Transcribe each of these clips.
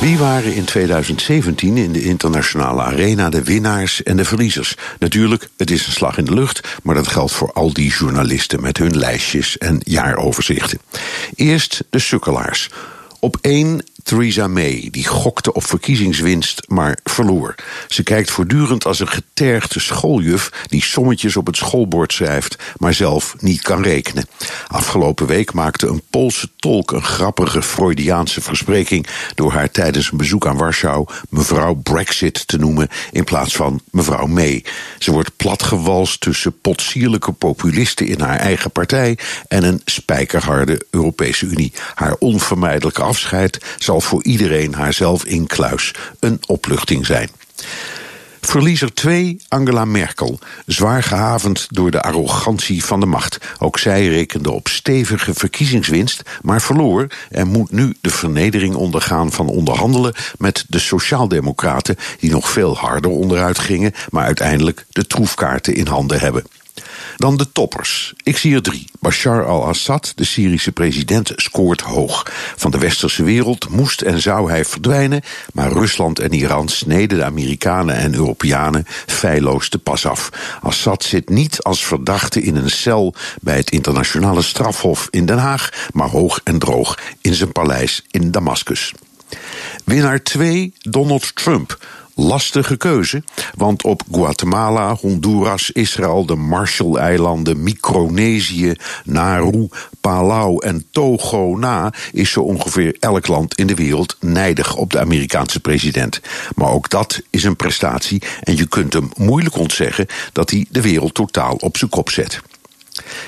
Wie waren in 2017 in de internationale arena de winnaars en de verliezers? Natuurlijk, het is een slag in de lucht, maar dat geldt voor al die journalisten met hun lijstjes en jaaroverzichten. Eerst de sukkelaars. Op één Theresa May, die gokte op verkiezingswinst, maar verloor. Ze kijkt voortdurend als een getergde schooljuf die sommetjes op het schoolbord schrijft, maar zelf niet kan rekenen. Afgelopen week maakte een Poolse tolk een grappige Freudiaanse verspreking door haar tijdens een bezoek aan Warschau mevrouw Brexit te noemen in plaats van mevrouw May. Ze wordt platgewalst tussen potsierlijke populisten in haar eigen partij en een spijkerharde Europese Unie. Haar onvermijdelijke afscheid zal voor iedereen haarzelf in kluis een opluchting zijn. Verliezer 2, Angela Merkel. Zwaar gehavend door de arrogantie van de macht. Ook zij rekende op stevige verkiezingswinst, maar verloor en moet nu de vernedering ondergaan van onderhandelen met de Sociaaldemocraten, die nog veel harder onderuit gingen, maar uiteindelijk de troefkaarten in handen hebben. Dan de toppers. Ik zie er drie. Bashar al-Assad, de Syrische president, scoort hoog. Van de westerse wereld moest en zou hij verdwijnen, maar Rusland en Iran sneden de Amerikanen en Europeanen feilloos de pas af. Assad zit niet als verdachte in een cel bij het internationale strafhof in Den Haag, maar hoog en droog in zijn paleis in Damascus. Winnaar 2, Donald Trump lastige keuze, want op Guatemala, Honduras, Israël, de Marshall-eilanden, Micronesië, Nauru, Palau en Togo na is zo ongeveer elk land in de wereld nijdig op de Amerikaanse president. Maar ook dat is een prestatie en je kunt hem moeilijk ontzeggen dat hij de wereld totaal op zijn kop zet.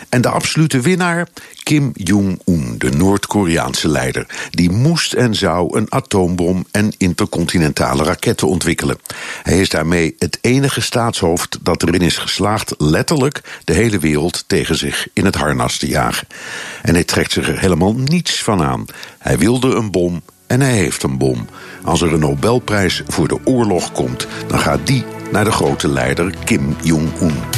En de absolute winnaar, Kim Jong-un, de Noord-Koreaanse leider. Die moest en zou een atoombom en intercontinentale raketten ontwikkelen. Hij is daarmee het enige staatshoofd dat erin is geslaagd letterlijk de hele wereld tegen zich in het harnas te jagen. En hij trekt zich er helemaal niets van aan. Hij wilde een bom en hij heeft een bom. Als er een Nobelprijs voor de oorlog komt, dan gaat die naar de grote leider Kim Jong-un.